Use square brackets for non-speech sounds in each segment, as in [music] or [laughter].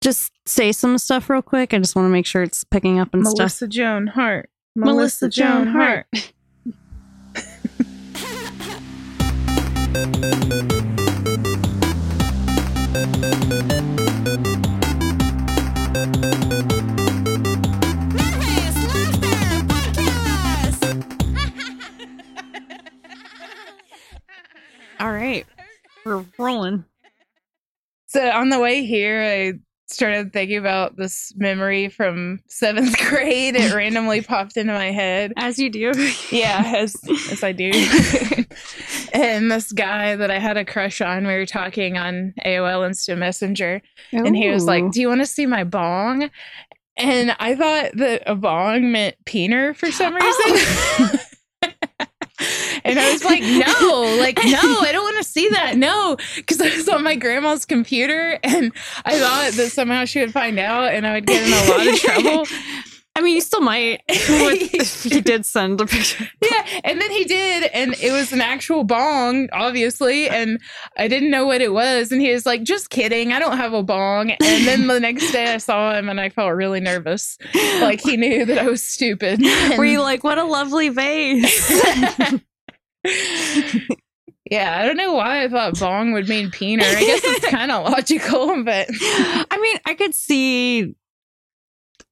just say some stuff real quick? I just want to make sure it's picking up and stuff. Melissa Joan Hart. Melissa Joan Hart. [laughs] All right. We're rolling. So on the way here, I started thinking about this memory from seventh [laughs] grade. It randomly popped into my head. As you do. Yeah, as [laughs] as I do. [laughs] and this guy that I had a crush on, we were talking on AOL Instant Messenger, and he was like, "Do you want to see my bong?" And I thought that a bong meant peener for some oh. reason. And I was like, no, like, no, I don't want to see that. No, because I was on my grandma's computer and I thought that somehow she would find out and I would get in a lot of trouble. [laughs] I mean, you still might if you [laughs] did send a picture. Yeah, and then he did, and it was an actual bong, obviously, and I didn't know what it was, and he was like, "Just kidding, I don't have a bong." And then the next day, I saw him, and I felt really nervous, like he knew that I was stupid. Were you like, what a lovely vase? [laughs] [laughs] yeah, I don't know why I thought bong would mean peener. I guess it's [laughs] kind of logical, but I mean, I could see.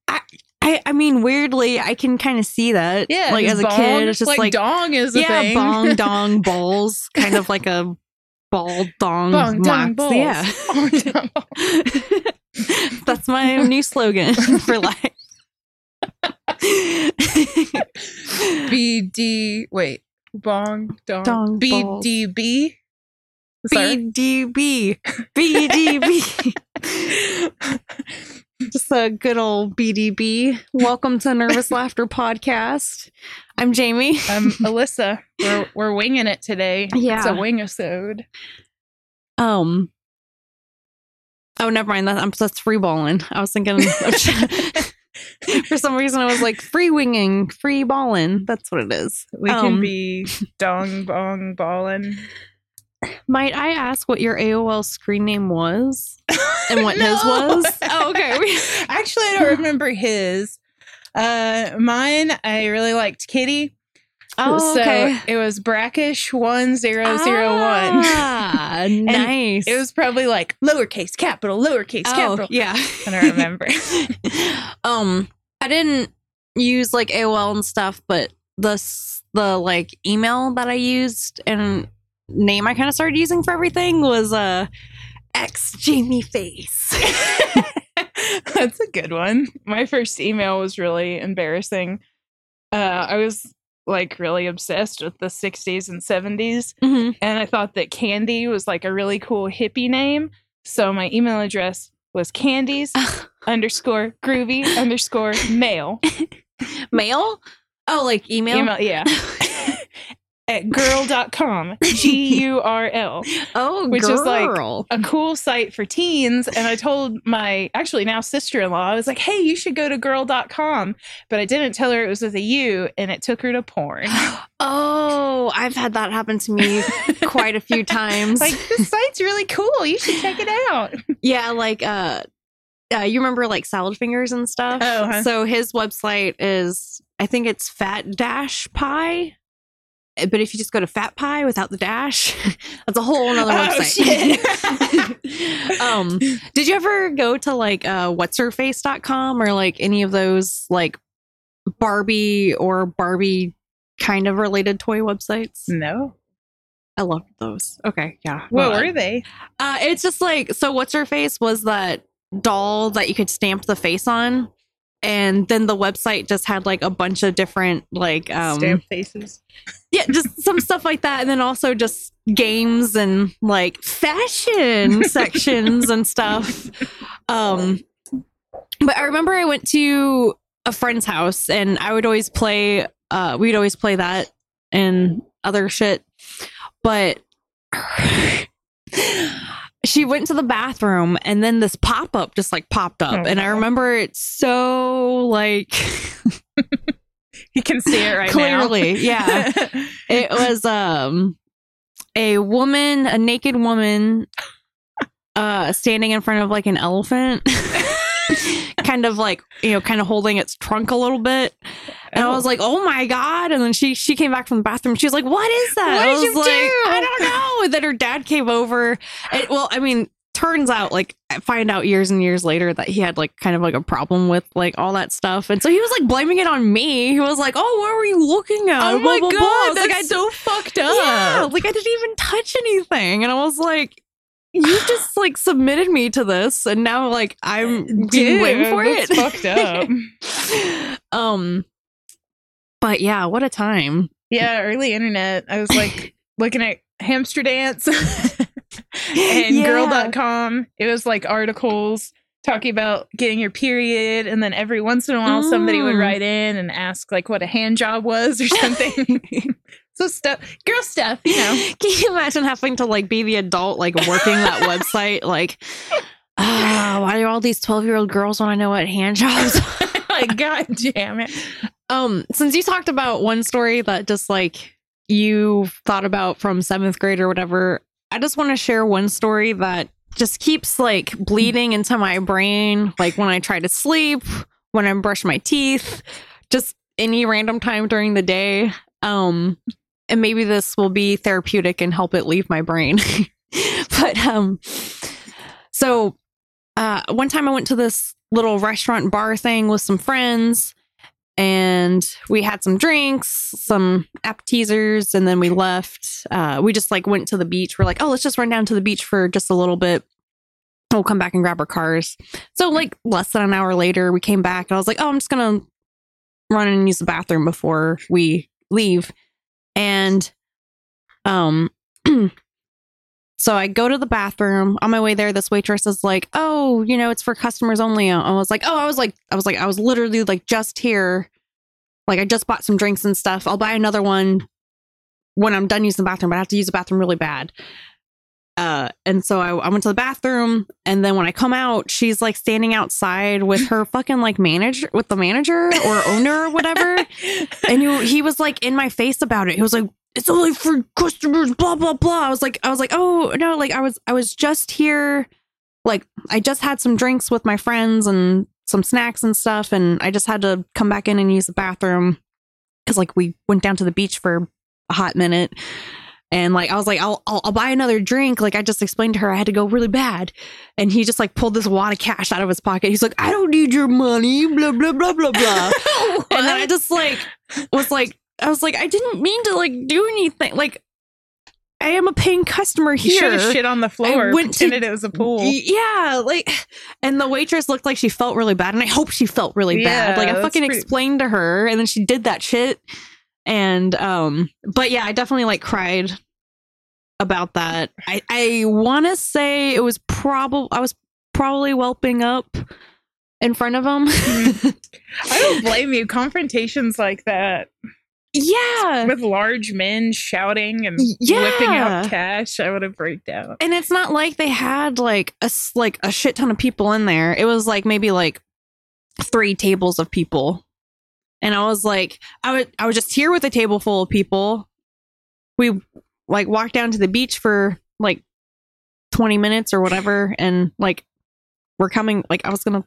I, I, I mean, weirdly, I can kind of see that. yeah, like as a bong, kid, it's just like, dong is a yeah, thing. bong [laughs] dong balls, kind of like a ball dong. bong dong balls. Yeah, Bong dong balls. that's my new slogan for life. BD. Wait, bong dong. Dong. BDB. BDB. BDB. Just a good old BDB. Welcome to Nervous [laughs] Laughter Podcast. I'm Jamie. I'm Alyssa. We're we're winging it today. Yeah. It's a wing episode. Um. Oh, never mind. That I'm that's free balling. I was thinking. [laughs] [laughs] for some reason, I was like free winging, free balling. That's what it is. We Um, can be dong bong balling. Might I ask what your AOL screen name was [laughs] and what his was? [laughs] Oh, okay. Actually, I don't remember his. Uh, mine, I really liked Kitty. Oh, so okay. it was brackish one zero zero one. Ah, [laughs] nice. It was probably like lowercase capital, lowercase oh, capital. yeah. [laughs] I don't remember. [laughs] um, I didn't use like AOL and stuff, but the the like email that I used and name I kind of started using for everything was uh X Jamie Face. That's a good one. My first email was really embarrassing. Uh, I was like really obsessed with the 60s and 70s, Mhm. and I thought that Candy was like a really cool hippie name. So my email address was candies [laughs] underscore groovy underscore mail. [laughs] Mail? Oh, like email? Email, yeah. [laughs] At girl.com. [laughs] G U R L. Oh, Which is like- girl. a cool site for teens and i told my actually now sister-in-law i was like hey you should go to girl.com but i didn't tell her it was with a u and it took her to porn [gasps] Oh, I've had that happen to me [laughs] quite a few times. like this site's really cool you should check it out [laughs] Yeah, like uh, uh you remember like salad fingers and stuff? Oh, huh. So his website is I think it's fat dash pie. But if you just go to fat pie without the dash, [laughs] that's a whole other Oh, website. [laughs] [laughs] um did you ever go to like uh what's her face.com or like any of those like Barbie or Barbie kind of related toy websites? no I loved those. Okay, yeah. what Well, were they uh, it's just like so. What's her face was that doll that you could stamp the face on, and then the website just had like a bunch of different like um stamp faces yeah, just some stuff like that, and then also just games and like fashion sections and stuff. Um, but I remember I went to a friend's house, and I would always play. Uh, we'd always play that and other shit, but. She went to the bathroom and then this pop up just like popped up. Oh, and I remember it so like [laughs] you can see it right [laughs] Clearly, yeah. [laughs] it was um a woman, a naked woman uh standing in front of like an elephant. [laughs] kind of like you know, kind of holding its trunk a little bit. And I oh. was like, "Oh my god!" And then she she came back from the bathroom. She was like, "What is that?" What I did was you like, do? "I don't know." And then her dad came over. And, well, I mean, turns out like I find out years and years later that he had like kind of like a problem with like all that stuff, and so he was like blaming it on me. He was like, "Oh, what were you looking at?" Oh Blah, my blah, blah. god, was that's like, I so fucked up. yeah, like I didn't even touch anything. And I was like, you just like submitted me to this and now like I'm being Dude, blamed for it. fucked up. [laughs] um but yeah, what a time. Yeah, early internet. I was like [laughs] looking at hamster dance [laughs] and Yeah. girl.com. It was like articles talking about getting your period and then every once in a while somebody would Mm. write in and ask like what a hand job was or something. So stuff girl stuff, you know. [laughs] Can you imagine having to like be the adult like working that website like ah, why do all these 12 year old girls want to know what hand jobs [laughs] like god damn it. Um, since you talked about one story that just like you thought about from seventh grade or whatever, I just want to share one story that just keeps like bleeding into my brain, like when I try to sleep, when I brush my teeth, just any random time during the day. Um, and maybe this will be therapeutic and help it leave my brain. [laughs] but um, so uh, one time I went to this little restaurant bar thing with some friends and we had some drinks, some appetizers, and then we left. Uh, we just like went to the beach. We're like, oh, let's just run down to the beach for just a little bit. We'll come back and grab our cars. So like less than an hour later, we came back and I was like, oh, I'm just gonna run and use the bathroom before we leave. And um [clears throat] so I go to the bathroom. On my way there, this waitress is like, "Oh, you know, it's for customers only." I was like, "Oh, I was like, I was like, I was literally like just here, like I just bought some drinks and stuff. I'll buy another one when I'm done using the bathroom, but I have to use the bathroom really bad." Uh, and so I, I went to the bathroom, and then when I come out, she's like standing outside with her fucking like manager, with the manager or owner or whatever, [laughs] and you, he was like in my face about it. He was like, "It's only for customers." Blah blah blah. I was like, I was like, "Oh no!" Like I was, I was just here. Like I just had some drinks with my friends and some snacks and stuff, and I just had to come back in and use the bathroom because like we went down to the beach for a hot minute. And like I was like, I'll, I'll I'll buy another drink. Like I just explained to her I had to go really bad, and he just like pulled this wad of cash out of his pocket. He's like, I don't need your money. Blah blah blah blah blah. [laughs] and then I just like was like I was like I didn't mean to like do anything. Like I am a paying customer You should here. have shit on the floor. I went to- pretended it was a pool. Yeah, like, and the waitress looked like she felt really bad, and I hope she felt really bad. Like I fucking pretty- explained to her, and then she did that shit. And um, but yeah, I definitely like cried about that. I I want to say it was probably I was probably whelping up in front of him. [laughs] I don't blame you. Confrontations like that yeah, with large men shouting and Yeah. whipping out cash, I would have breaked out. and it's not like they had like a like a shit ton of people in there. It was like maybe like three tables of people, and I was like, I would I was just here with a table full of people. We like walked down to the beach for like twenty minutes or whatever, and like we're coming. Like I was gonna,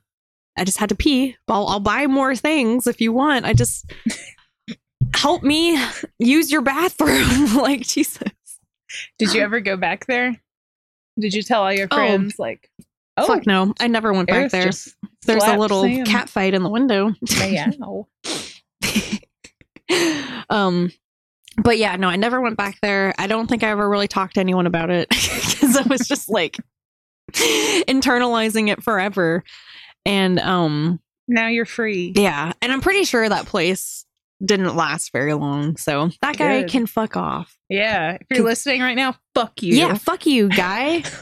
I just had to pee. I'll I'll buy more things if you want. I just [laughs] help me use your bathroom. [laughs] like Jesus. Did you ever go back there? Did you tell all your Oh. friends like, oh, Fuck no, I never went back there. There's a little sand. cat fight in the window. meow. [laughs] um, but yeah, no, I never went back there. I don't think I ever really talked to anyone about it [laughs] because I was just like internalizing it forever. And um, Now you're free. yeah, and I'm pretty sure that place didn't last very long. So that guy Good. can fuck off. Yeah. If you're listening right now, fuck you. Yeah, fuck you, guy. [laughs]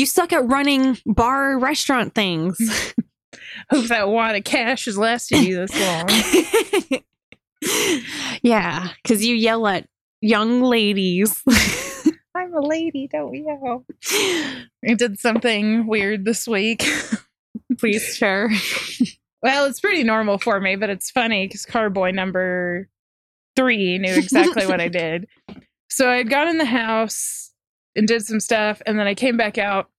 you suck at running bar restaurant things. [laughs] Hope that wad of cash has lasted you this long. [laughs] yeah, because you yell at young ladies. [laughs] I'm a lady, don't yell. I did something weird this week. Please share. Well, it's pretty normal for me, but it's funny because carboy number three knew exactly what I did. So I had gone in the house and did some stuff, and then I came back out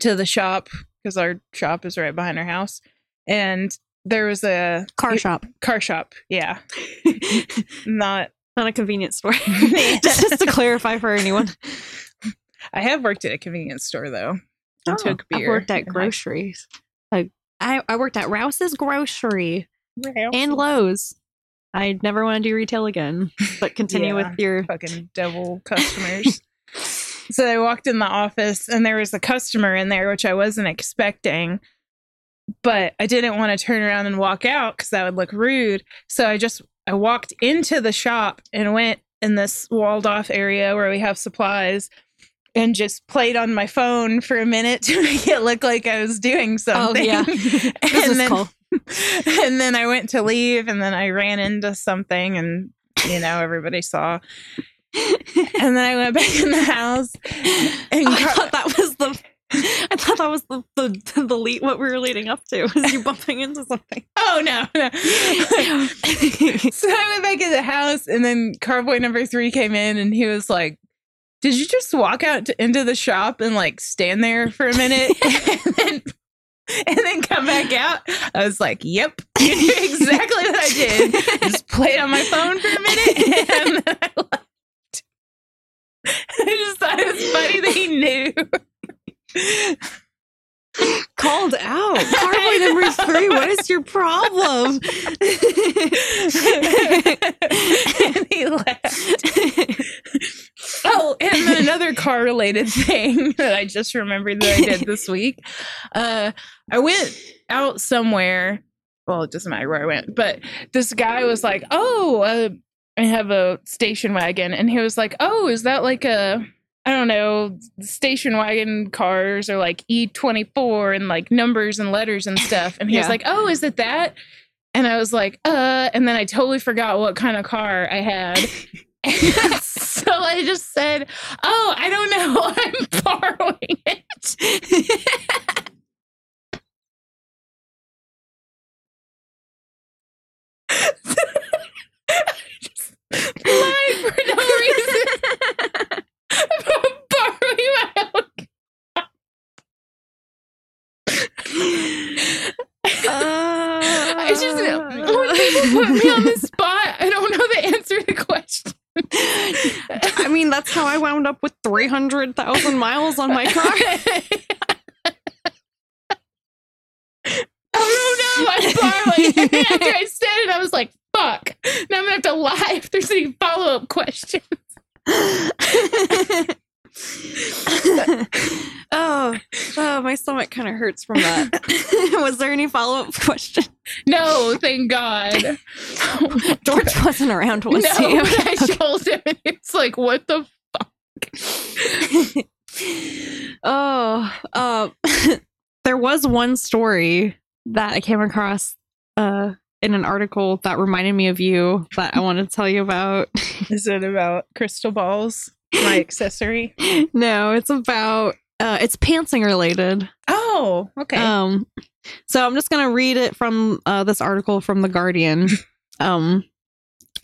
to the shop because our shop is right behind our house. and there was a Car shop, car shop. Yeah, [laughs] not. not a convenience store. just, [laughs] [laughs] just to clarify for anyone. I have worked at a convenience store though. And oh, took beer. I worked at groceries. I, I I worked at Rouse's Grocery school. and Lowe's. I never want to do retail again. But continue Yeah. with your fucking devil customers. So I walked in the office and there was a customer in there, which I wasn't expecting. But I didn't want to turn around and walk out because that would look rude. So I just I walked into the shop and went in this walled off area where we have supplies and just played on my phone for a minute [laughs] to make it look like I was doing something. Oh yeah, [laughs] [laughs] and then call. and then I went to leave and then I ran into something and you know everybody saw. [laughs] And then I went back in the house and I Car- thought that was the. I thought that was the the, the lead, what we were leading up to was you bumping into something. [laughs] oh no, no. [laughs] so I went back in the house and then carboy number three came in and he was like, Did you just walk out to, into the shop and like stand there for a minute and then and then come back out? I was like, Yep, exactly what I did. Just played on my phone for a minute and then I left. I just thought it was funny that he knew. Called out. [laughs] Carboy number three. What is your problem? and he left. Oh, and then another car related thing [laughs] that I just remembered that I did this week. Uh, I went out somewhere. Well, it doesn't matter where I went, but this guy was like, "Oh, uh, I have a station wagon," and he was like, "Oh, is that like a I don't know, station wagon cars are like E24 and like numbers and letters and stuff. And he was like, Oh, is it that? And I was like, Uh, and then I totally forgot what kind of car I had. [laughs] so I just said, Oh, I don't know. [laughs] I'm borrowing it. [laughs] just lied for no reason. I'm borrowing my own I just [laughs] people put me on the spot, I don't know the answer to the question. I mean, that's how I wound up with 300,000 miles on my car. [laughs] Oh no, I'm borrowing. [laughs] After I said it, I was like, fuck. Now I'm gonna have to lie if there's any follow-up questions. oh, oh, my stomach kind of hurts from that. Was there any follow up question? No, thank God. [laughs] George wasn't around to no, see you. but I told him and it's like, what the fuck? [laughs] oh, uh, [laughs] there was one story that I came across uh, in an article that reminded me of you that I want to tell you about. Is it about crystal balls? My accessory. no, it's about uh, it's pantsing related. Oh, okay. Um, so I'm just gonna read it from uh, this article from the Guardian. [laughs] Um,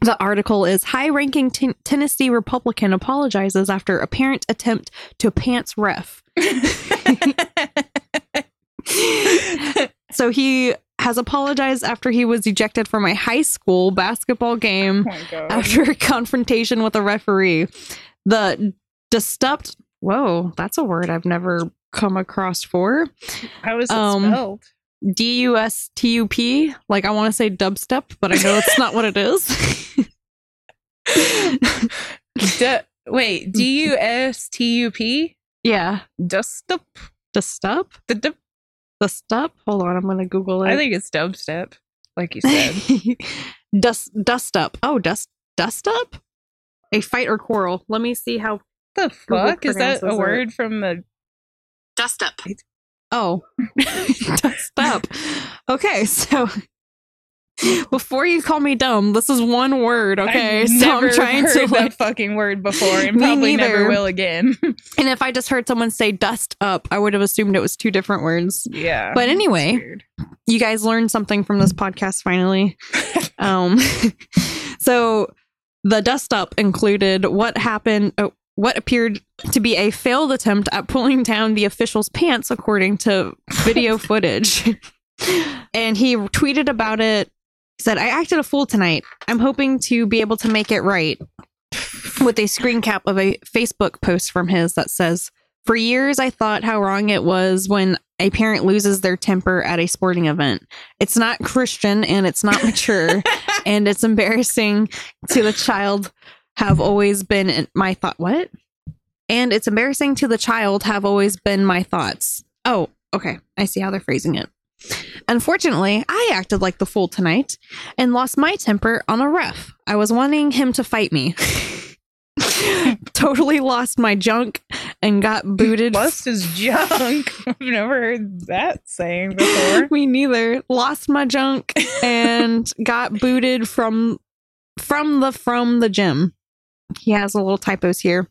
the article is high-ranking ten- Tennessee Republican apologizes after apparent attempt to pants ref. [laughs] [laughs] so he has apologized after he was ejected from a high school basketball game oh after a confrontation with a referee. The destupt. Whoa, that's a word I've never come across for. How is it um, spelled? D U S T U P. Like I want to say dubstep, but I know it's not what it is. [laughs] D- wait, [laughs] D U S T U P? yeah, Dust up? destup. The The stup. Hold on, I'm gonna Google it. I think it's dubstep, like you said. [laughs] dust dust up. Oh, dust dust up. A fight or quarrel. Let me see how. the Google fuck? Is that a it. word from the. Dust up. Oh, [laughs] dust up. Okay, so [laughs] before you call me dumb, this is one word. Okay, I've so never I'm trying heard to that like, fucking word before and [laughs] Me probably never neither. will again. and if I just heard someone say dust up, I would have assumed it was two different words. yeah. But anyway, you guys learned something from this podcast finally. um, so the dust up included what happened, oh, what appeared to be a failed attempt at pulling down the official's pants, according to video [laughs] footage. And he tweeted about it. Said, I acted a fool tonight. I'm hoping to be able to make it right with a screen cap of a Facebook post from his that says, For years, I thought how wrong it was when a parent loses their temper at a sporting event. It's not Christian and it's not mature, [laughs] and it's embarrassing to the child have always been my thought. What? And it's embarrassing to the child have always been my thoughts. Oh, okay. I see how they're phrasing it. Unfortunately, I acted like the fool tonight and lost my temper on a ref. I was wanting him to fight me. [laughs] totally lost my junk and got booted. Lost his junk. [laughs] I've never heard that saying before. [laughs] me neither. Lost my junk and got booted from from the from the gym. He has a little typos here.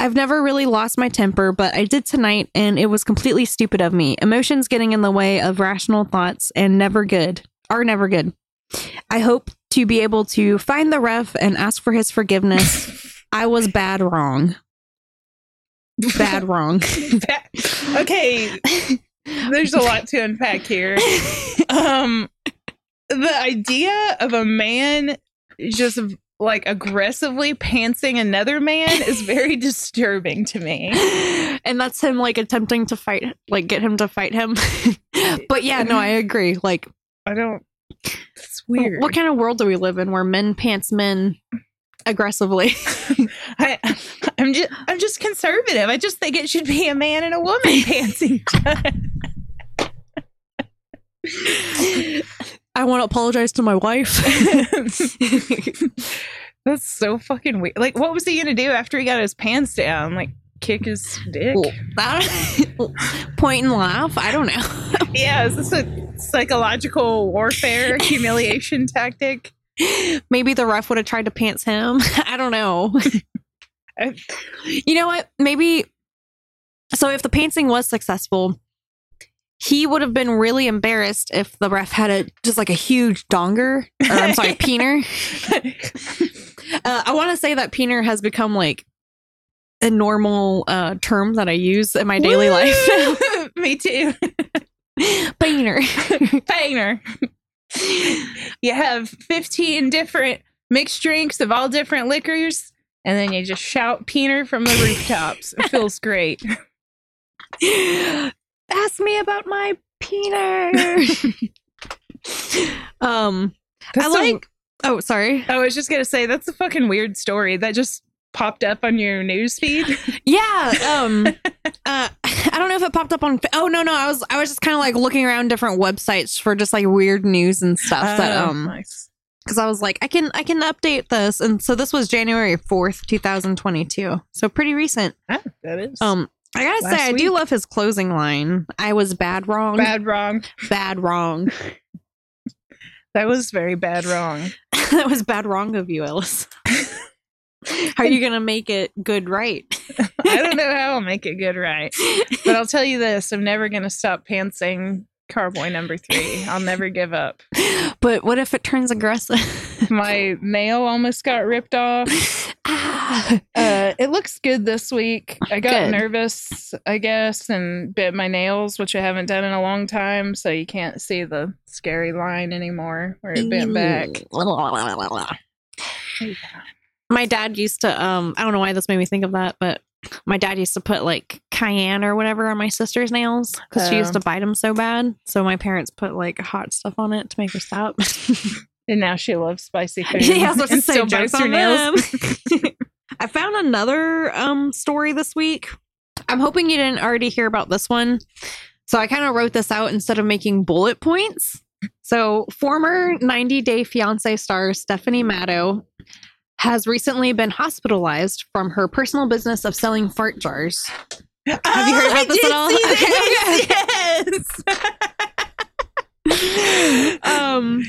I've never really lost my temper, but I did tonight and it was completely stupid of me. Emotions getting in the way of rational thoughts and never good are never good. I hope to be able to find the ref and ask for his forgiveness. [laughs] I was bad wrong. Bad wrong. [laughs] okay. There's a lot to unpack here. [laughs] Um the idea of a man just like aggressively pantsing another man is very [laughs] disturbing to me. And that's him like attempting to fight like get him to fight him. [laughs] but yeah, no, I mm-hmm. agree. Like I don't it's weird. what kind of world do we live in where men pants men aggressively? [laughs] I, I'm just I'm just conservative. I just think it should be a man and a woman pantsing. I want to apologize to my wife. [laughs] That's so fucking weird. Like, what was he gonna do after he got his pants down? Like, kick his dick? [laughs] Point and laugh. I don't know. [laughs] yeah, is this a psychological warfare humiliation tactic? Maybe the ref would have tried to pants him. I don't know. You know what? Maybe. So if the pantsing was successful, he would have been really embarrassed if the ref had a just like a huge donger. Or I'm sorry, [laughs] peener. [laughs] Uh, I want to say that peener has become like a normal uh, term that I use in my daily Woo! life. [laughs] Me too. peener. Painter. you have 15 different mixed drinks of all different liquors, and then you just shout peener from the rooftops. It feels great. Ask me about my peener. [laughs] um, I That's a- like. Oh, sorry. I was just gonna say that's a fucking weird story that just popped up on your news feed. [laughs] Yeah. Um. [laughs] uh, I don't know if it popped up on. Oh no, no. I was I was just kind of like looking around different websites for just like weird news and stuff. that Oh, um, nice. because I was like, I can I can update this, and so this was January fourth, two thousand twenty two. So pretty recent. Ah, that is Um. I gotta say, I do love his closing line. I was bad wrong. bad wrong. bad wrong. [laughs] [laughs] That was very bad wrong. [laughs] that was bad wrong of you, Ellis. How are you gonna make it good right? I don't know how I'll make it good right, but I'll tell you this: I'm never gonna stop pantsing Carboy number three. I'll never give up. But what if it turns aggressive? [laughs] My nail almost got ripped off. [laughs] ah. Uh, it looks good this week. I got Good. nervous, I guess, and bit my nails, which I haven't done in a long time. So you can't see the scary line anymore where it bent back. My dad used to um I don't know why this made me think of that, but my dad used to put like cayenne or whatever on my sister's nails because she used Oh. to bite them so bad. So my parents put like hot stuff on it to make her stop. [laughs] And now she loves spicy [laughs] food. yeah, I was about to say jokes on nails. them. [laughs] [laughs] I found another um story this week. I'm hoping you didn't already hear about this one. So I kind of wrote this out instead of making bullet points. So former 90 Day Fiance star Stephanie Matto has recently been hospitalized from her personal business of selling fart jars. Have you heard about this at all? Yes. Um,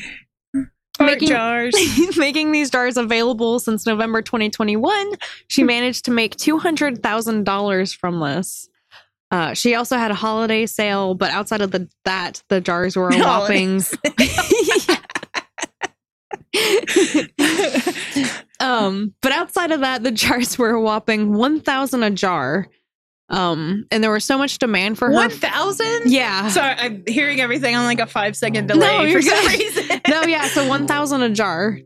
Making- [laughs] jars. making these jars available since November 2021. She managed to make $200,000 from this. Uh, she also had a holiday sale, but outside of the, that, the jars were a [laughs] whopping. [laughs] um, but outside of that, the jars were a whopping 1,000 a jar. Um, and there was so much demand for her. One thousand. Yeah. Sorry, I'm hearing everything on like a five second delay No, for some reason. [laughs] no, yeah, so one thousand a jar.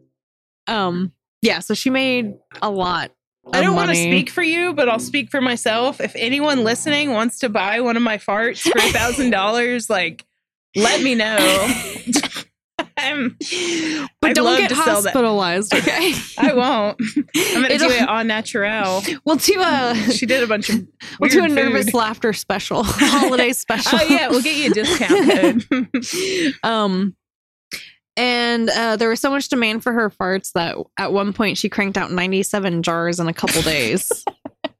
Um, yeah, so she made a lot. I don't want to speak for you, but I'll speak for myself. If anyone listening wants to buy one of my farts for a thousand dollars, like let me know. [laughs] I'm, [laughs] but I'd don't get to sell that. hospitalized, [laughs] okay? I won't. [laughs] I'm gonna do It'll- it on natural. We'll do a She did a bunch of we'll do a nervous laughter special, holiday special. Oh yeah, we'll get you a discount um and uh, there was so much demand for her farts that at one point she cranked out 97 jars in a couple days.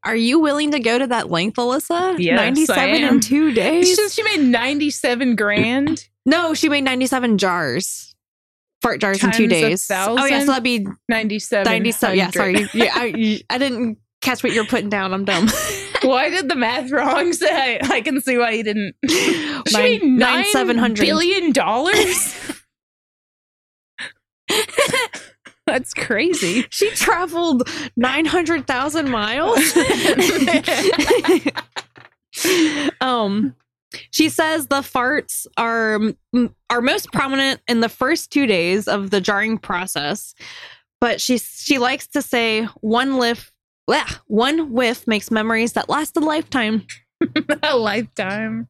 Are you willing to go to that length, Alyssa? Yes, I 97 am. in two days? just she made ninety seven grand. [clears throat] no, she made 97 jars. Fart jars in two days. Oh, yeah, so that'd be Ninety seven. 97. Yeah, sorry. Yeah, I, I didn't catch what you're putting down. I'm dumb. [laughs] Well, I did the math wrong, so I, I can see why you didn't. [laughs] She made nine nine seven hundred. billion dollars. [laughs] That's crazy. [laughs] She traveled 900,000 miles. [laughs] um she says the farts are are most prominent in the first 2 days of the jarring process. But she she likes to say one whiff bleh, one whiff makes memories that last a lifetime. [laughs] a lifetime.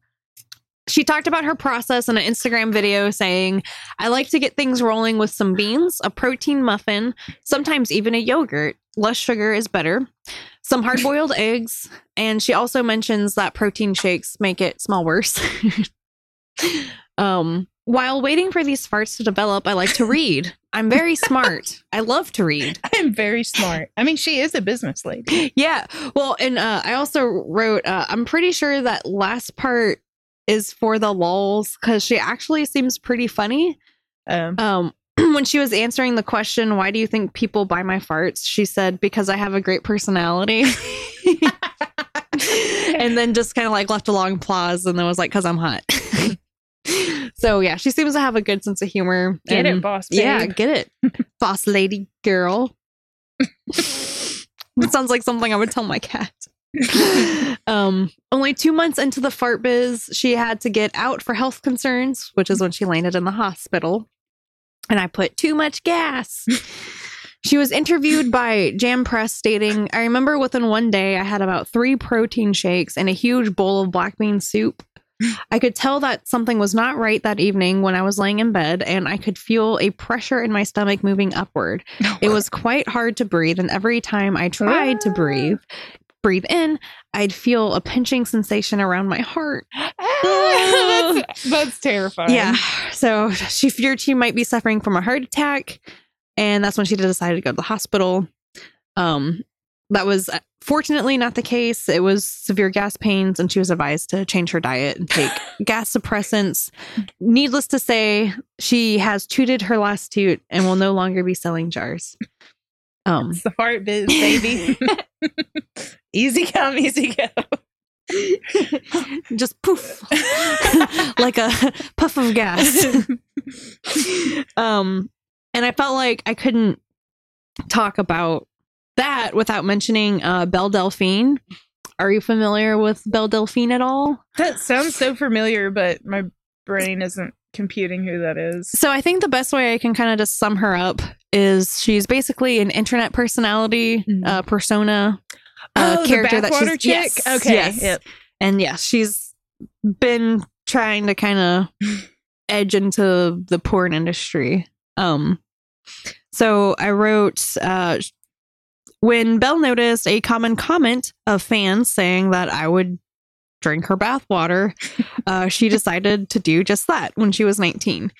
She talked about her process in an Instagram video saying, I like to get things rolling with some beans, a protein muffin, sometimes even a yogurt. Less sugar is better. Some hard boiled [laughs] eggs. And she also mentions that protein shakes make it smell worse. [laughs] um, while waiting for these farts to develop, I like to [laughs] read. I'm very smart. I love to read. I'm very smart. I mean, she is a business lady. Yeah. Well, and uh, I also wrote, uh, I'm pretty sure that last part is for the lulls because she actually seems pretty funny. Um, Um, [clears throat] when she was answering the question, why do you think people buy my farts? She said, because I have a great personality. [laughs] and then just kind of like left a long pause and then was like, because I'm hot. [laughs] so yeah, she seems to have a good sense of humor. get and- it, boss. Babe. yeah, get it. Boss lady girl. [laughs] it sounds like something I would tell my cat. [laughs] um, only two months into the fart biz, she had to get out for health concerns, which is when she landed in the hospital. And I put too much gas. [laughs] She was interviewed by Jam Press stating, I remember within one day I had about three protein shakes and a huge bowl of black bean soup. I could tell that something was not right that evening when I was laying in bed, and I could feel a pressure in my stomach moving upward. [laughs] It was quite hard to breathe, and every time I tried to breathe, breathe in, I'd feel a pinching sensation around my heart. [laughs] that's, [sighs] that's terrifying. Yeah. So she feared she might be suffering from a heart attack. And that's when she decided to go to the hospital. Um, that was uh, fortunately not the case. It was severe gas pains, and she was advised to change her diet and take [sighs] gas suppressants. Needless to say, she has tooted her last toot and will no longer be selling jars. [laughs] Um, It's the fart biz, baby. [laughs] easy come, [laughs] easy go. just poof, [laughs] like a puff of gas. [laughs] um, and I felt like I couldn't talk about that without mentioning uh, Belle Delphine. Are you familiar with Belle Delphine at all? That sounds so familiar, but my brain isn't computing who that is. So I think the best way I can kind of just sum her up is she's basically an internet personality, Mhm. uh, persona, uh, oh, character that she's chick. yes, okay, yes. yep. and yes, she's been trying to kind of edge into the porn industry. Um, so I wrote uh, when Belle noticed a common comment of fans saying that I would drink her bathwater, uh, she [laughs] decided to do just that when she was 19.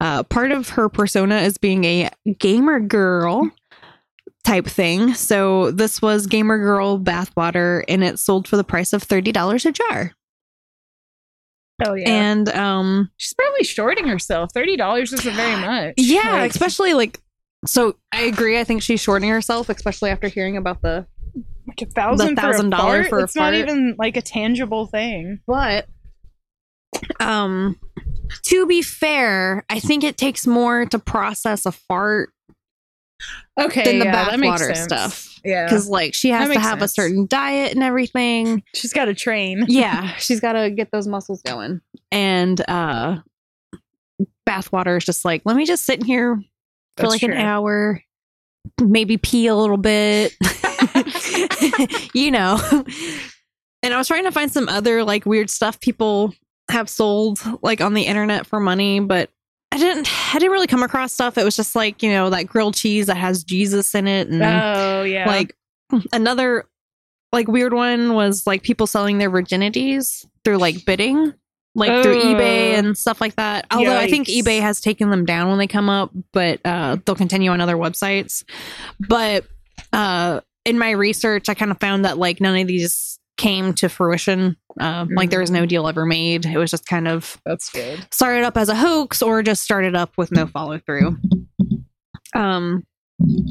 Uh, part of her persona is being a gamer girl type thing. So this was gamer girl bathwater and it sold for the price of $30 a jar. Oh yeah. And um She's probably shorting herself. Thirty dollars isn't very [gasps] much. yeah, Like, especially like so I agree. I think she's shorting herself, especially after hearing about the like a thousand the for a $1,000 fart. for a It's not fart. even like a tangible thing. but um to be fair, I think it takes more to process a fart Okay, than the yeah, bathwater stuff. Yeah, Because like she has to have a certain diet and everything. she's got to train. [laughs] yeah, she's got to get those muscles going. And uh bathwater is just like, let me just sit in here for That's like true. an hour, maybe pee a little bit. [laughs] [laughs] you know. And I was trying to find some other like weird stuff people have sold like on the internet for money, but I didn't I didn't really come across stuff. It was just like, you know, that grilled cheese that has Jesus in it and Oh yeah, like another like weird one was like people selling their virginities through like bidding like through ebay and stuff like that. Although i think ebay has taken them down when they come up but uh they'll continue on other websites. But uh in my research i kind of found that like none of these came to fruition uh, like there was no deal ever made it was just kind of that's good. started up as a hoax or just started up with no follow through. Um,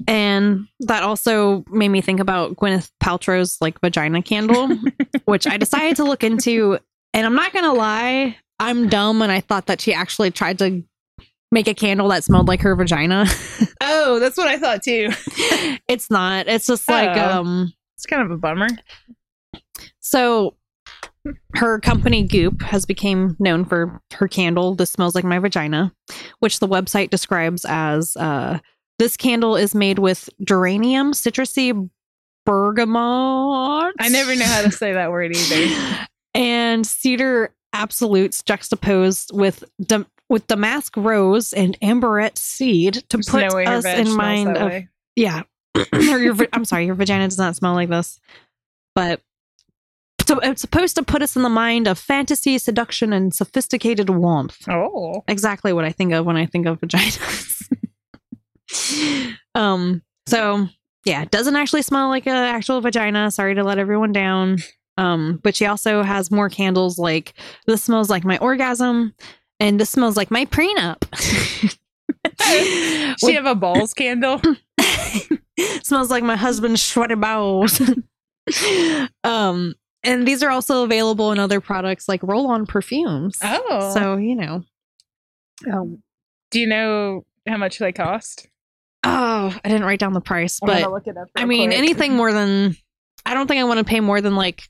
and that also made me think about Gwyneth Paltrow's like vagina candle, [laughs] which I decided to look into. And I'm not gonna lie, I'm dumb, and I thought that she actually tried to make a candle that smelled like her vagina. [laughs] Oh, that's what I thought too. it's not. It's just like Oh. um. It's kind of a bummer. So her company Goop has become known for her candle This Smells Like My Vagina, which the website describes as uh this candle is made with geranium, citrusy bergamot. I never know how to say that word either. [laughs] and cedar absolutes juxtaposed with dam- with damask rose and amberette seed to There's put no us in mind of way. yeah. [clears throat] or your, I'm sorry, your vagina does not smell like this. But so it's supposed to put us in the mind of fantasy, seduction, and sophisticated warmth. Oh, Exactly what I think of when I think of vaginas. [laughs] um. So yeah, it doesn't actually smell like an actual vagina. Sorry to let everyone down. Um. But she also has more candles. Like this smells like my orgasm, and this smells like my prenup. [laughs] she have a balls candle. [laughs] smells like my husband's sweaty balls. um, and these are also available in other products like roll-on perfumes. Oh, So you know, um, do you know how much they cost? oh, I didn't write down the price, I'm but gonna look it up. I mean, quick. anything more than I don't think I want to pay more than like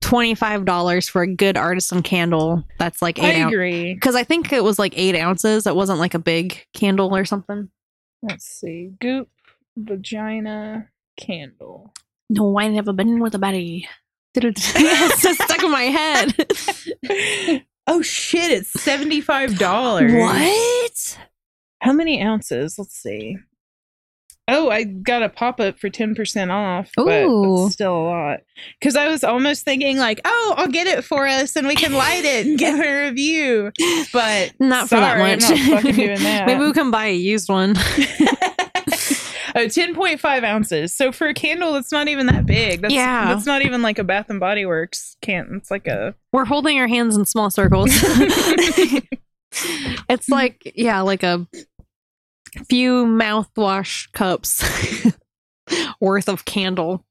twenty five dollars for a good artisan candle that's like eight ounces. agree. Because I think it was like eight ounces. It wasn't like a big candle or something. Let's see. Goop vagina candle. No, I never been with a buddy. It's [laughs] just stuck in my head. [laughs] oh shit! It's seventy five dollars. What? How many ounces? Let's see. Oh, I got a pop up for ten percent off, but Ooh. it's still a lot. Because I was almost thinking like, oh, I'll get it for us and we can light it and give a review. [laughs] But Not for that much. I'm not fucking doing that. Maybe we can buy a used one. Uh, oh, 10.5 ounces. So for a candle, that's not even that big. That's, Yeah. That's not even like a Bath and Body Works can. It's like a. We're holding our hands in small circles. [laughs] it's like, yeah, like a few mouthwash cups [laughs] worth of candle.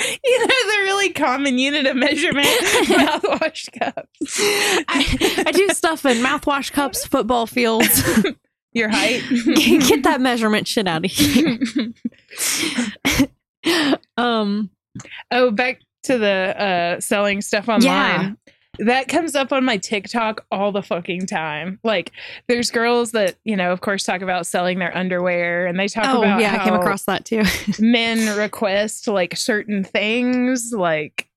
You know, the really common unit of measurement [laughs] mouthwash cups. I, I do stuff in mouthwash cups, football fields. Your height. [laughs] Get that measurement shit out of here. [laughs] um, oh, back to the uh selling stuff online. Yeah. That comes up on my TikTok all the fucking time. Like, there's girls that you know, of course, talk about selling their underwear, and they talk oh about yeah, I came across that too. [laughs] men request like certain things, like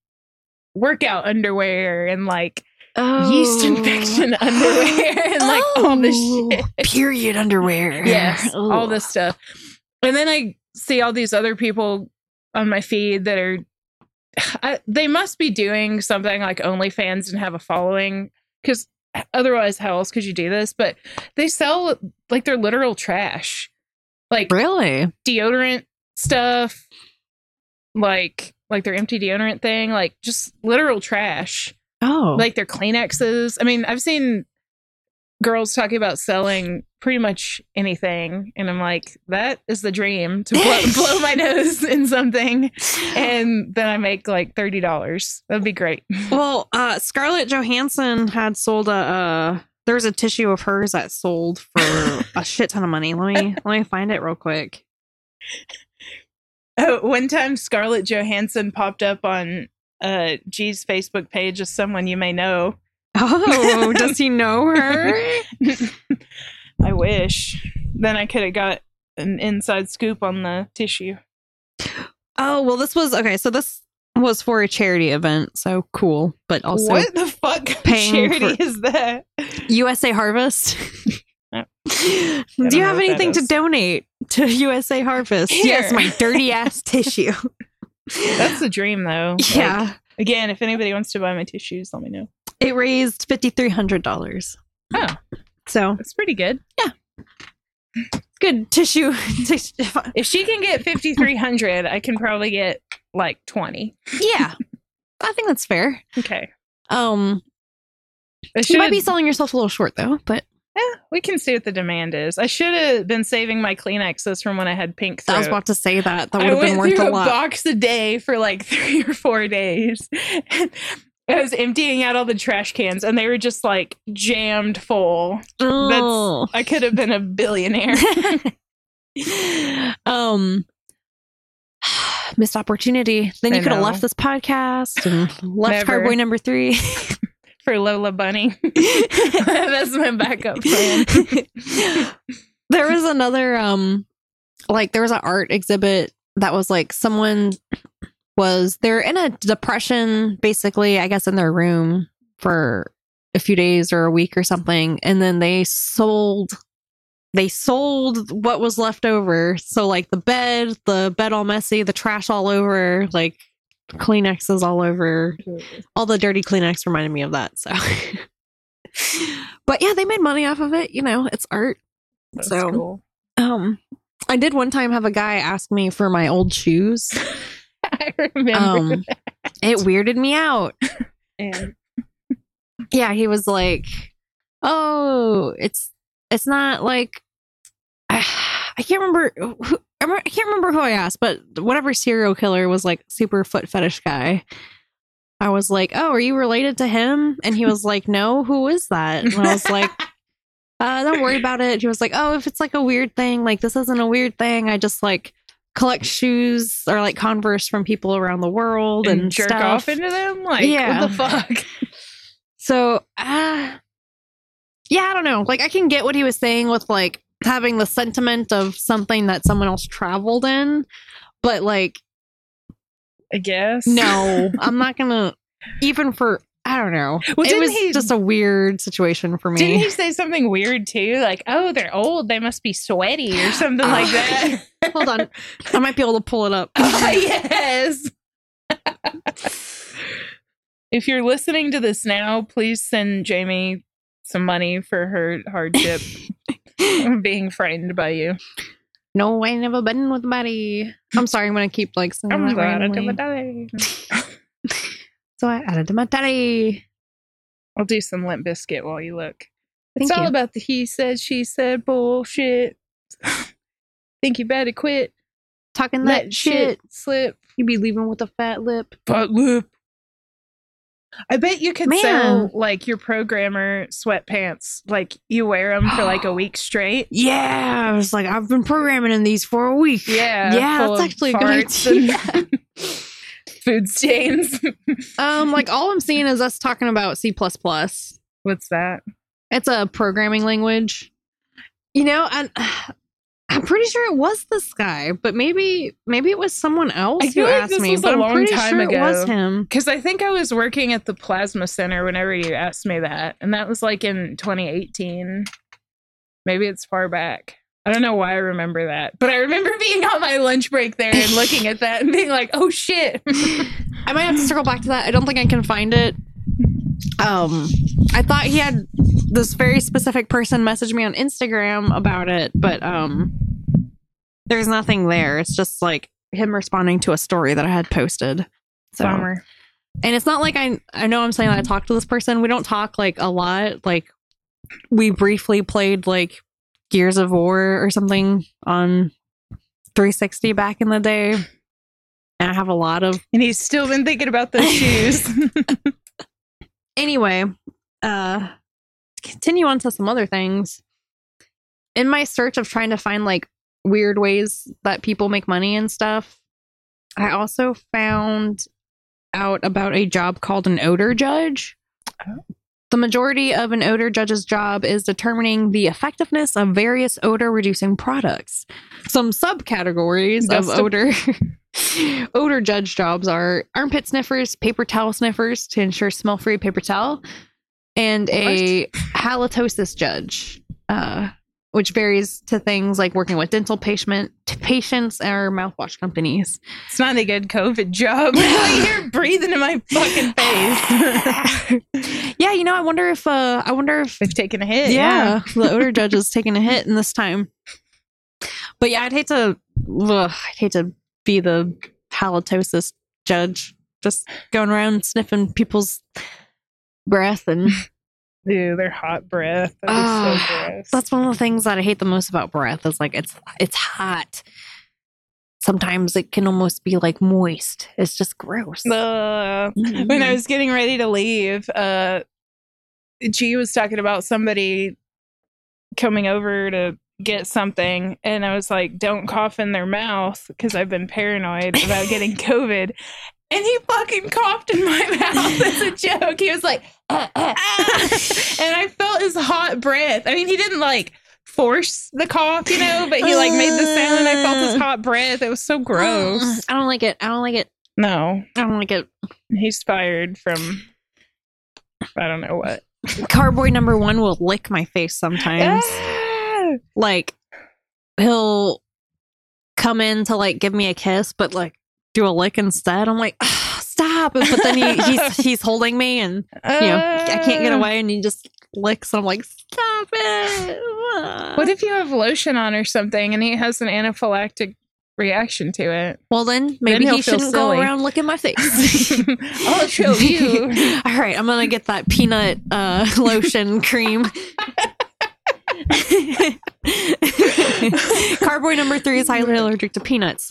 workout underwear and like yeast oh. infection [laughs] underwear and like all this Oh, shit. Period underwear. Yes, all this stuff. And then I see all these other people on my feed that are, [sighs] I, they must be doing something like OnlyFans and have a following because otherwise, how else could you do this? But they sell like their literal trash, like Really? deodorant stuff, like like their empty deodorant thing, like just literal trash Oh. like their Kleenexes. I mean, I've seen girls talking about selling pretty much anything, and I'm like, that is the dream to blow, [laughs] blow my nose [laughs] in something, and then I make like thirty dollars. That'd be great. [laughs] well, uh, Scarlett Johansson had sold a, uh, there was a tissue of hers that sold for a shit ton of money. Let me let me find it real quick. Oh, one time Scarlett Johansson popped up on uh G's Facebook page as someone you may know. Oh, does he know [laughs] her? [laughs] I wish. Then I could have got an inside scoop on the tissue. Oh, well, this was okay. So this was for a charity event. So cool. But also what the fuck charity is that? USA Harvest. [laughs] Oh. Do you have anything to donate to USA Harvest? Yes, my dirty ass tissue. That's the dream though. Like, yeah. again, if anybody wants to buy my tissues, let me know. It raised $5,300. Oh, So that's pretty good. Yeah. Good [laughs] tissue. If she can get 5300, I can probably get like 20. yeah. I think that's fair. [laughs] Okay. Um, you might be selling yourself a little short though, but Eh, we can see what the demand is. I should have been saving my Kleenexes from when I had pink throat. I was about to say that. That would have been worth through a a lot. box a day for like [laughs] three or four days. I was emptying out all the trash cans, and they were just like jammed full. Oh. I could have been a billionaire. [laughs] [laughs] um [sighs] missed opportunity. Then I you could have left this podcast and left Never. Carboy number three. For Lola Bunny. [laughs] That's my backup plan. [laughs] there was another um like there was an art exhibit that was like someone was they're in a depression basically i guess in their room for a few days or a week or something and then they sold they sold what was left over so like the bed the bed all messy the trash all over like kleenexes all over all the dirty Kleenex reminded me of that. So, [laughs] but yeah, they made money off of it. You know, it's art. That's So- cool. Um, I did one time have a guy ask me for my old shoes. [laughs] I remember. Um, it weirded me out. and Yeah, he was like, "Oh, it's it's not like I can't remember who, I remember- I can't remember who I asked, but whatever serial killer was like super foot fetish guy." I was like, "Oh, are you related to him?" And he was like, "No, who is that?" And I was like, [laughs] uh, "Don't worry about it." He was like, "Oh, if it's like a weird thing, like this isn't a weird thing. I just like collect shoes or like Converse from people around the world and, and jerk stuff. off into them? Like, Yeah. what the fuck? [laughs] So, uh, yeah, I don't know. Like, I can get what he was saying with like having the sentiment of something that someone else traveled in, but like, I guess. no, [laughs] I'm not gonna even for. I don't know. Well, it was he- just a weird situation for me. Didn't he say something weird too? Like, oh, they're old. They must be sweaty or something like Oh. that. [laughs] [laughs] Hold on, I might be able to pull it up. Oh, yes. if you're listening to this now, please send Jamie some money for her hardship [laughs] being frightened by you. no, I never been with buddy. I'm sorry. I'm gonna keep like saying I'm that I my day. [laughs] So I added to my daddy. I'll do some Limp Bizkit while you look. Thank it's all about the he said, she said bullshit. Think you better quit. Talking Let that shit shit. slip. You be leaving with a fat lip. Fat lip. I bet you could Man. sell like your programmer sweatpants. Like you wear them for like a [gasps] week straight. Yeah, I was like, I've been programming in these for a week. Yeah, yeah, that's actually a good idea. [laughs] food stains. [laughs] um, like all I'm seeing is us talking about C. What's that? It's a programming language. You know, and I'm pretty sure it was this guy, but maybe maybe it was someone else I who like asked this me. was a But I'm long pretty time sure it was ago. him. Because I think I was working at the Plasma Center whenever you asked me that, and that was like in 2018. Maybe it's far back. I don't know why I remember that, but I remember [laughs] being on my lunch break there and looking at that and being like, "Oh shit!" [laughs] [laughs] I might have to circle back to that. I don't think I can find it. Um, I thought he had this very specific person message me on Instagram about it, but um, there's nothing there. It's just like him responding to a story that I had posted. So, Bummer. and it's not like I I know I'm saying that I talked to this person. We don't talk like a lot. Like we briefly played like Gears of War or something on 360 back in the day. And I have a lot of And he's still been thinking about those [laughs] shoes. [laughs] anyway, uh continue on to some other things. In my search of trying to find like weird ways that people make money and stuff, I also found out about a job called an odor judge. The majority of an odor judge's job is determining the effectiveness of various odor reducing products. Some subcategories That's of odor [laughs] odor judge jobs are armpit sniffers, paper towel sniffers to ensure smell free paper towel, and a halitosis judge, uh, which varies to things like working with dental patient patients or mouthwash companies. It's not a good COVID job. like [laughs] you're breathing in my fucking face. [laughs] yeah, you know, I wonder if uh I wonder if They've taken a hit. yeah, the odor judge is taking a hit in this time. But yeah, I'd hate to ugh, I'd hate to be the halitosis judge, just going around sniffing people's breath and [laughs] Dude, their hot breath. That is Ah, so gross. that's one of the things that I hate the most about breath is like it's it's hot. Sometimes it can almost be like moist. It's just gross. Uh, when I was getting ready to leave, uh, G was talking about somebody coming over to get something, and I was like, "Don't cough in their mouth," because I've been paranoid about getting [laughs] COVID. And he fucking coughed in my [laughs] mouth as a joke. He was like, "Uh, uh, ah." [laughs] and I felt his hot breath. I mean, he didn't like force the cough, you know, but he like made the sound, and I felt his hot breath. It was so gross. I don't like it. I don't like it. No, I don't like it. He's fired from I don't know what. Carboy number one will lick my face sometimes. Ah! like he'll come in to like give me a kiss, but like do a lick instead. I'm like, "Ah, stop! But then he, he's [laughs] he's holding me, and you know I can't get Ah. away, and he just licks. And I'm like, stop it! [laughs] What if you have lotion on or something and he has an anaphylactic reaction to it? well, then maybe he'll he shouldn't go around licking my face. [laughs] I'll show you. [laughs] All right, I'm gonna get that peanut uh, lotion cream. Carboy number three is highly allergic to peanuts.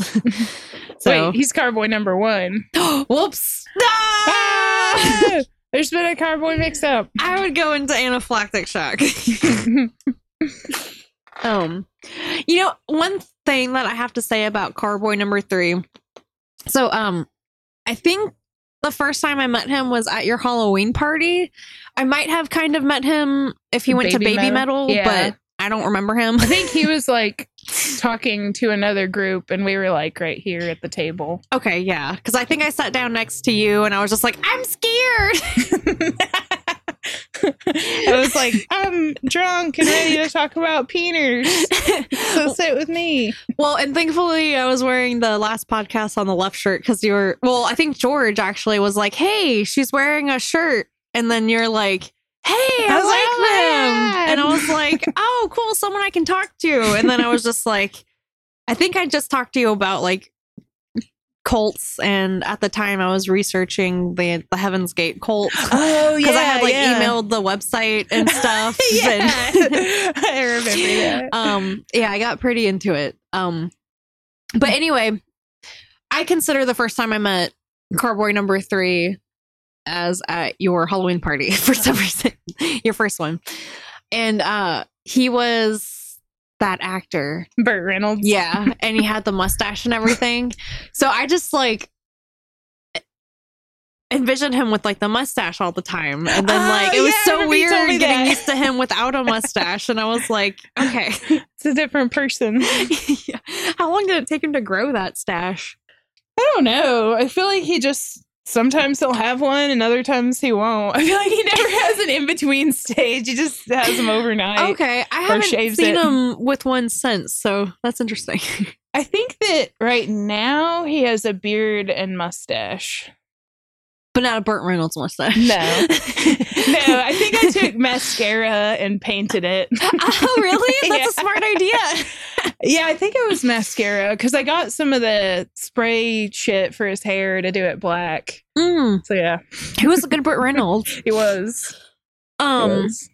So, Wait, he's carboy number one. [gasps] whoops. Ah! There's been a carboy mix up. I would go into anaphylactic shock. [laughs] um, you know, one thing that I have to say about Carboy number three. So, um, I think the first time I met him was at your Halloween party. I might have kind of met him if he went to Baby Baby Metal? Metal, Yeah. but I don't remember him. I think he was like talking to another group and we were like right here at the table. Okay, yeah, because I think I sat down next to you and I was just like, I'm scared. I was like, I'm drunk and ready to talk about peeners. So sit with me. Well, and thankfully, I was wearing the last podcast on the left shirt because you were. Well, I think George actually was like, "Hey, she's wearing a shirt," and then you're like, "Hey, I, I like, like "Oh them," and I was like, [laughs] "Oh, cool, someone I can talk to." And then I was just like, "I think I just talked to you about like." cults and at the time I was researching the the Heaven's Gate cult [gasps] Oh yeah. because I had like emailed the website and [laughs] stuff yeah, and- [laughs] I remember that. um yeah i got pretty into it um but anyway i consider the first time i met carboy number three as at your halloween party [laughs] for some reason your first one and uh he was that actor Burt Reynolds. yeah and he had the [laughs] mustache and everything so i just like envisioned him with like the mustache all the time and then Oh, like it was yeah, so remember you told me weird getting that. used to him without a mustache and i was like [laughs] okay It's a different person. Yeah. How long did it take him to grow that stash? I don't know. I feel like he just sometimes he'll have one and other times he won't. [laughs] I feel like he never [laughs] has an in between stage. He just has them overnight. Okay, I haven't seen it. him with one since, so that's interesting. [laughs] I think that right now he has a beard and mustache. But not a Burt Reynolds mustache. No. [laughs] No, I think I took mascara and painted it. oh, really? [laughs] That's Yeah. a smart idea. Yeah, I think it was mascara because I got some of the spray shit for his hair to do it black. Mm, So yeah, he was a good Burt Reynolds. [laughs] he was. He Um, was.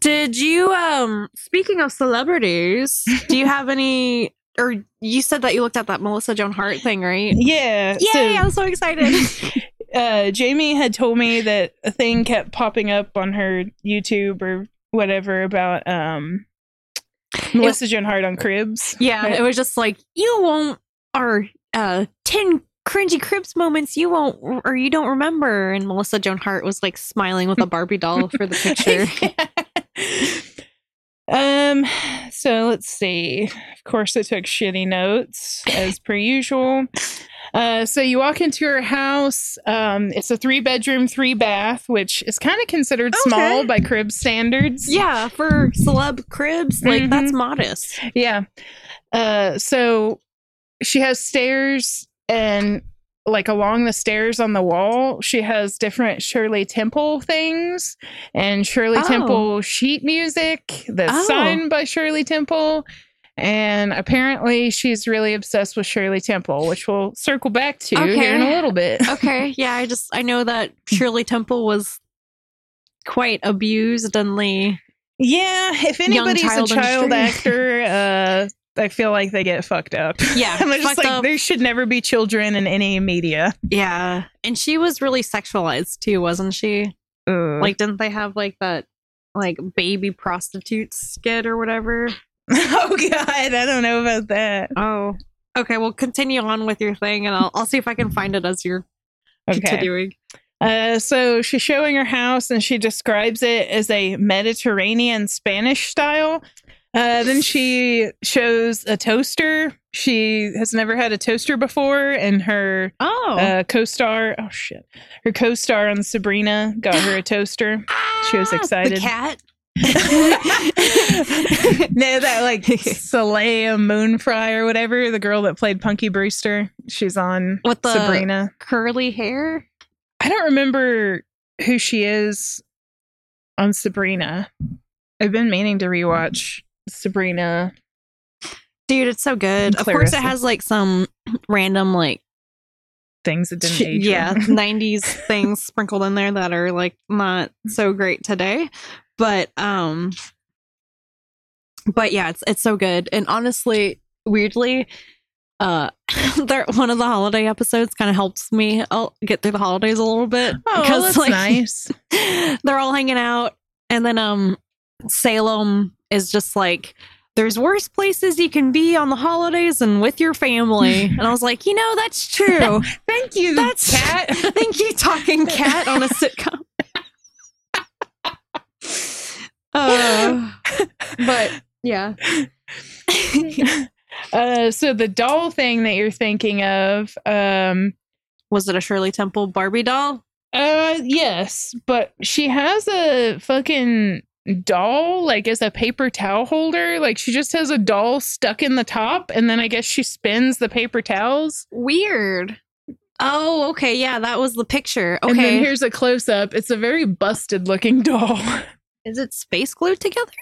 did you um? Speaking of celebrities, do you have any? Or you said that you looked at that Melissa Joan Hart thing, right? Yeah. Yay! so- I'm so excited. [laughs] uh, Jamie had told me that a thing kept popping up on her YouTube or whatever about um, Melissa Joan Hart on Cribs. Yeah, Right. it was just like you won't or uh 10 cringy cribs moments you won't or you don't remember and Melissa Joan Hart was like smiling with a Barbie doll for the [laughs] picture. Um so let's see. Of course i took shitty notes as per usual. Uh so you walk into her house um it's a three bedroom three bath which is kind of considered small by crib standards. Yeah, for celeb cribs, like that's modest. yeah. Uh so she has stairs and like along the stairs on the wall she has different shirley temple things and shirley Oh. temple sheet music that's Oh. signed by shirley temple. And apparently she's really obsessed with shirley temple which we'll circle back to here in a little bit. [laughs] Okay, yeah, I just I know that Shirley Temple was quite abused and the yeah if anybody's child a child actor [laughs] uh I feel like they get fucked up. Yeah, [laughs] I'm just like up. there should never be children in any media. yeah, and she was really sexualized too, wasn't she? Ugh. Like, didn't they have like that like baby prostitute skit or whatever? [laughs] oh god, I don't know about that. Oh, okay. Well, continue on with your thing, and I'll I'll see if I can find it as you're Okay. continuing. Uh, so she's showing her house and she describes it as a Mediterranean Spanish style. Uh, then she shows a toaster. She has never had a toaster before, and her Oh, uh, co-star, oh shit, her co-star on Sabrina got her a [gasps] toaster. she was Ah, excited. The cat. [laughs] no, that like [laughs] Soleil Moon Frye or whatever, the girl that played Punky Brewster. She's on With the- Sabrina. Curly hair. I don't remember who she is on Sabrina. I've been meaning to rewatch Sabrina. Dude, it's so good. Of course, it has like some [clears throat] random like Things that didn't age. yeah 90s [laughs] things sprinkled in there that are like not so great today but um but yeah it's it's so good and honestly weirdly uh [laughs] there one of the holiday episodes kind of helps me I'll get through the holidays a little bit Oh, that's nice. [laughs] they're all hanging out and then um Salem is just like there's worse places you can be on the holidays and with your family and I was like you know that's true [laughs] Thank you, That's- cat. [laughs] Thank you, talking cat on a sitcom. [laughs] Uh, but yeah, uh, so the doll thing that you're thinking of, um, was it a Shirley Temple Barbie doll? uh, yes, but she has a fucking doll like as a paper towel holder. Like she just has a doll stuck in the top, and then I guess she spins the paper towels. Weird. Oh, okay, yeah, that was the picture. Okay. And then here's a close up. It's a very busted looking [laughs] doll. is it space glued together?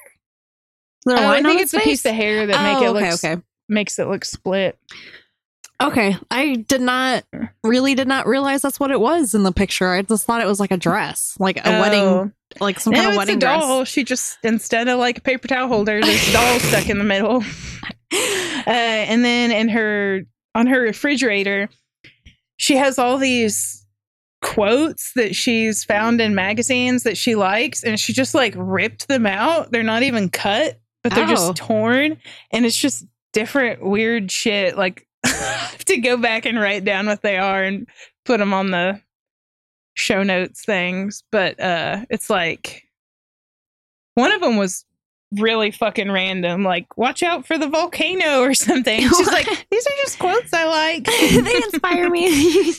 Is there a Oh, I think its a piece of hair that make oh, it okay, look okay, makes it look split. Okay. I did not really did not realize that's what it was in the picture. I just thought it was like a dress, like a Oh. wedding, like some No, kind of wedding a dress. doll. She just instead of like a paper towel holder, there's a [laughs] doll stuck in the middle. [laughs] Uh, and then in her on her refrigerator, she has all these quotes that she's found in magazines that she likes, and she just like ripped them out. They're not even cut, but they're Oh. just torn, and it's just different weird shit. Like have [laughs] to go back and write down what they are and put them on the show notes things. But uh, it's like one of them was really fucking random. Like, watch out for the volcano or [laughs] something. She's like, these are just quotes I like. [laughs] they inspire me.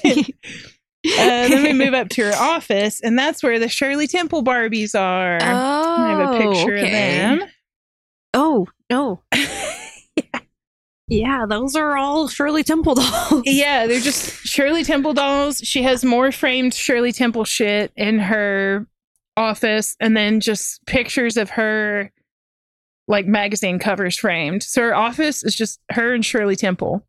Uh, then we move up to her office, and that's where the Shirley Temple Barbies are. Oh, I have a picture okay. of them. Oh no. Yeah, those are all Shirley Temple dolls. [laughs] Yeah, they're just Shirley Temple dolls. She has more framed Shirley Temple shit in her office, and then just pictures of her, like magazine covers framed. So her office is just her and Shirley Temple.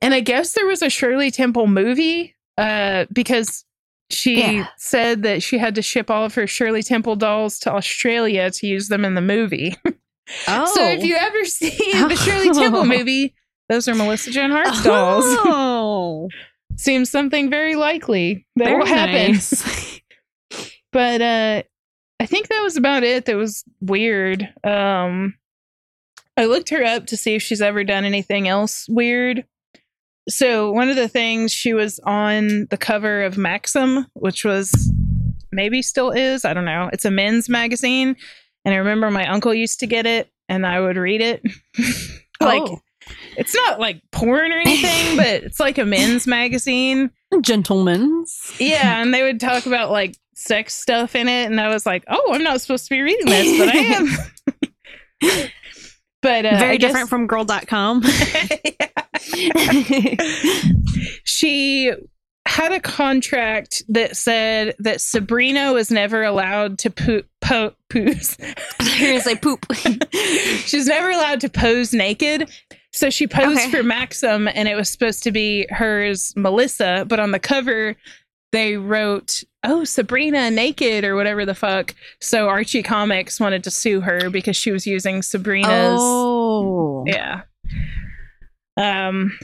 And I guess there was a Shirley Temple movie uh, because she Yeah. said that she had to ship all of her Shirley Temple dolls to Australia to use them in the movie. [laughs] Oh, So if you ever [laughs] see the Shirley [laughs] Temple movie, those are Melissa Joan Hart's dolls. Oh, [laughs] seems something very likely that Very will happen. nice. But uh I think that was about it that was weird. Um I looked her up to see if she's ever done anything else weird. So one of the things she was on the cover of Maxim, which was maybe still is, I don't know. It's a men's magazine. And I remember my uncle used to get it and I would read it. [laughs] like Oh. it's not like porn or anything, [laughs] but it's like a men's magazine. gentlemen's. Yeah, and they would talk about like sex stuff in it, and I was like, "Oh, I'm not supposed to be reading this, but I am." [laughs] but uh, Very I guess- different from girl.com. she had a contract that said that Sabrina was never allowed to poop. po- poos. [laughs] You're gonna say poop. [laughs] She's never allowed to pose naked. So she posed Okay. for Maxim and it was supposed to be hers, Melissa, but on the cover they wrote, Oh, Sabrina naked or whatever the fuck. So Archie Comics wanted to sue her because she was using Sabrina's. Oh. Yeah. Um,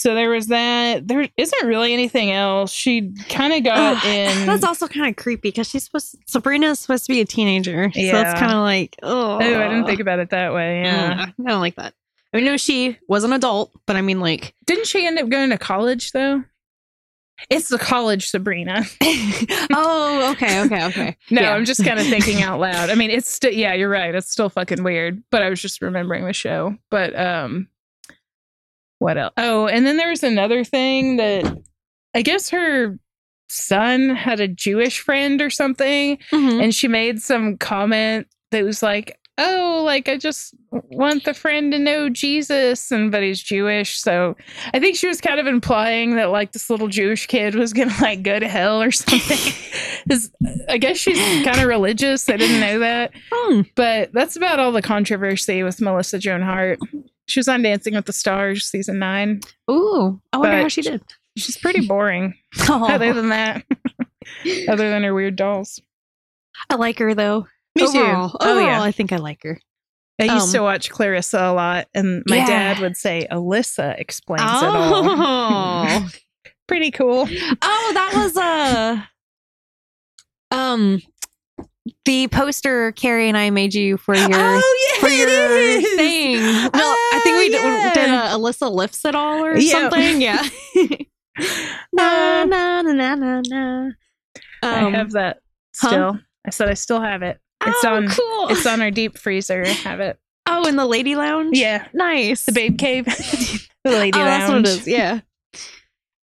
so there was that. There isn't really anything else. She kind of got [sighs] in. That's also kind of creepy because she's supposed Sabrina's supposed to be a teenager. So Yeah. it's kind of like, oh, Oh, I didn't think about it that way. Yeah. I don't like that. I mean, no, she was an adult, but I mean, like, Didn't she end up going to college though? It's the college Sabrina. [laughs] oh, okay, okay, okay. [laughs] No, Yeah. I'm just kind of thinking [laughs] out loud. I mean, it's still yeah, you're right. It's still fucking weird, but I was just remembering the show. But um what else? Oh, and then there was another thing that I guess her son had a Jewish friend or something Mhm. and she made some comment that was like, "Oh, like I just want the friend to know Jesus," and but he's Jewish, so I think she was kind of implying that like this little Jewish kid was gonna like go to hell or something. [laughs] I guess she's kind of religious. I didn't know that, Hmm. but that's about all the controversy with Melissa Joan Hart. She was on Dancing with the Stars season nine. Ooh, I wonder But- how she did. She's pretty boring. [laughs] Oh, Other than that, [laughs] other than her weird dolls. I like her though. Me Overall, too. Oh overall, yeah. I think I like her. I used Um, to watch Clarissa a lot, and my Yeah. dad would say, Alyssa explains it all. Oh, [laughs] Pretty cool. oh, that was uh, um, the poster Carrie and I made you for [laughs] your oh, yeah. for your thing. No, I think Oh, we did, yeah. did uh, Alyssa lifts it all or Yeah. something. Yeah. [laughs] [laughs] na, Uh, na, na, na, na, na. I Um, have that huh? still. I said I still have it. It's oh, on cool. it's on our deep freezer. I have it. oh, in the lady lounge. Yeah. nice. The babe cave. the lady oh, lounge. that's what it is. Yeah.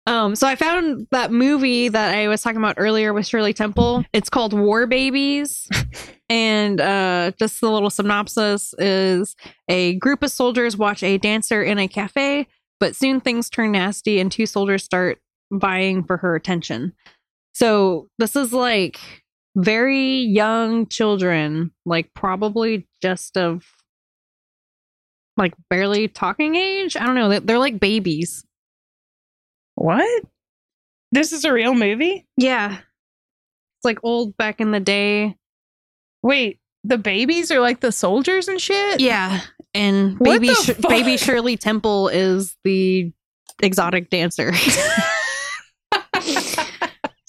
Um, so I found that movie that I was talking about earlier with Shirley Temple. It's called War Babies. [laughs] and uh just the little synopsis is a group of soldiers watch a dancer in a cafe, but soon things turn nasty and two soldiers start vying for her attention. So this is like very young children, like probably just of like barely talking age. I don't know. They're, they're like babies. What? This is a real movie? Yeah. It's like old back in the day. Wait, the babies are like the soldiers and shit? Yeah. And What baby Sh- baby? Shirley Temple is the exotic dancer. [laughs]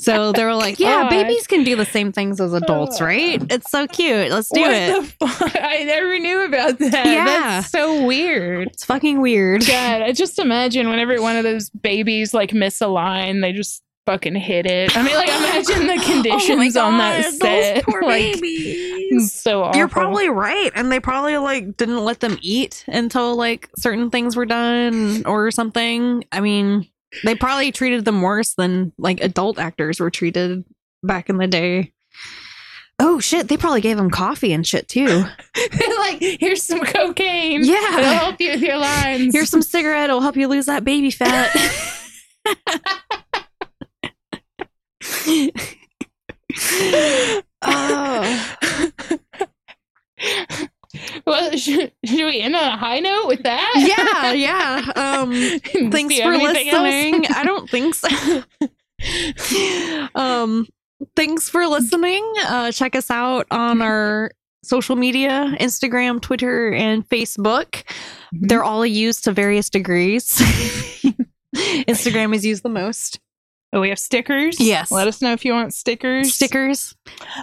so they were like, yeah, oh, God. babies can do the same things as adults, oh, right? It's so cute. Let's do what it. I never knew about that. Yeah. That's so weird. It's fucking weird. God, I just imagine whenever one of those babies like miss a line, they just fucking hit it. I mean, like imagine the [gasps] oh conditions on that Oh those set. [laughs] poor like, babies. so awful. You're probably right. And they probably like didn't let them eat until like certain things were done or something. I mean, they probably treated them worse than like adult actors were treated back in the day. Oh shit, they probably gave them coffee and shit too. [laughs] like here's some cocaine. Yeah. it'll help you with your lines. Here's some cigarette, it'll help you lose that baby fat. [laughs] [laughs] oh. [laughs] well, should, should we end on a high note with that? Yeah, yeah. Um [laughs] thanks for have anything else? listening. I don't think so. [laughs] um, thanks for listening. Uh, check us out on our social media Instagram, Twitter, and Facebook. Mm-hmm. They're all used to various degrees. Instagram is used the most. Oh, we have stickers. Yes. Let us know if you want stickers. Stickers.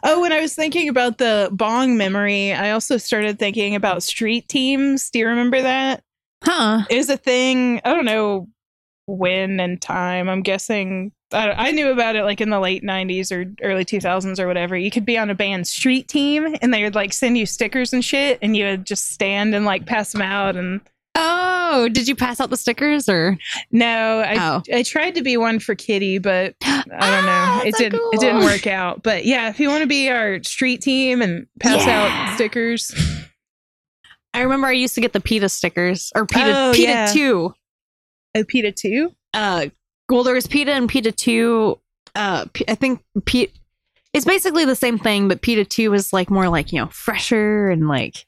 Oh, when I was thinking about the bong memory, I also started thinking about street teams. Do you remember that? Huh. It was a thing. I don't know when and time. I'm guessing. I, I knew about it like in the late 90s or early 2000s or whatever. You could be on a band street team and they would like send you stickers and shit and you would just stand and like pass them out and Oh, did you pass out the stickers or? no, I Oh. I tried to be one for Kitty, but I don't Ah, know. It didn't cool. it didn't work out. But yeah, if you want to be our street team and pass Yeah. out stickers. I remember I used to get the PETA stickers or PETA, Oh, PETA yeah. 2. Oh, PETA too? Uh, well, there was PETA and PETA 2. Uh, P- I think P- it's basically the same thing, but PETA 2 was like more like, you know, fresher and like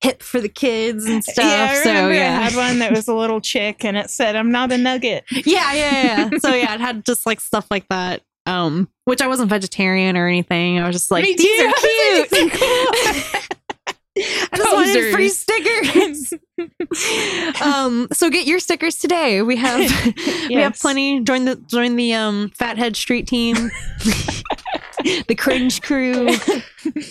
hip for the kids and stuff. [laughs] Yeah, I so, remember yeah. I had one that was a little chick and it said, I'm not a nugget. [laughs] yeah, yeah, yeah. so yeah, it had just like stuff like that. Um, which I wasn't vegetarian or anything. I was just like, Me these too. [laughs] are cute. I just wanted free stickers. um, so get your stickers today. We have we have plenty. Join the join the um Fathead Street team, the Cringe Crew,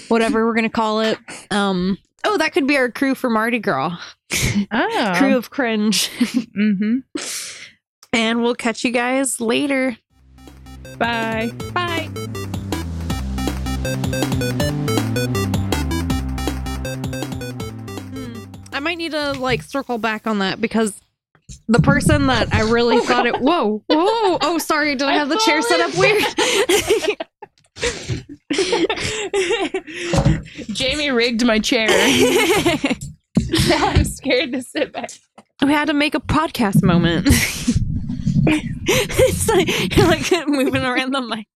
whatever we're gonna call it. Um, oh, that could be our crew for Mardi Gras, Oh. crew of cringe. [laughs] hmm and we'll catch you guys later. Bye. Bye. Hmm. I might need to like circle back on that because the person that I really [laughs] Oh, thought it. Whoa, whoa! Oh, sorry. Did I, I have the chair set up weird? [laughs] [laughs] Jamie rigged my chair. now I'm scared to sit back. we had to make a podcast moment. [laughs] it's like, you're [laughs] like moving around the mic.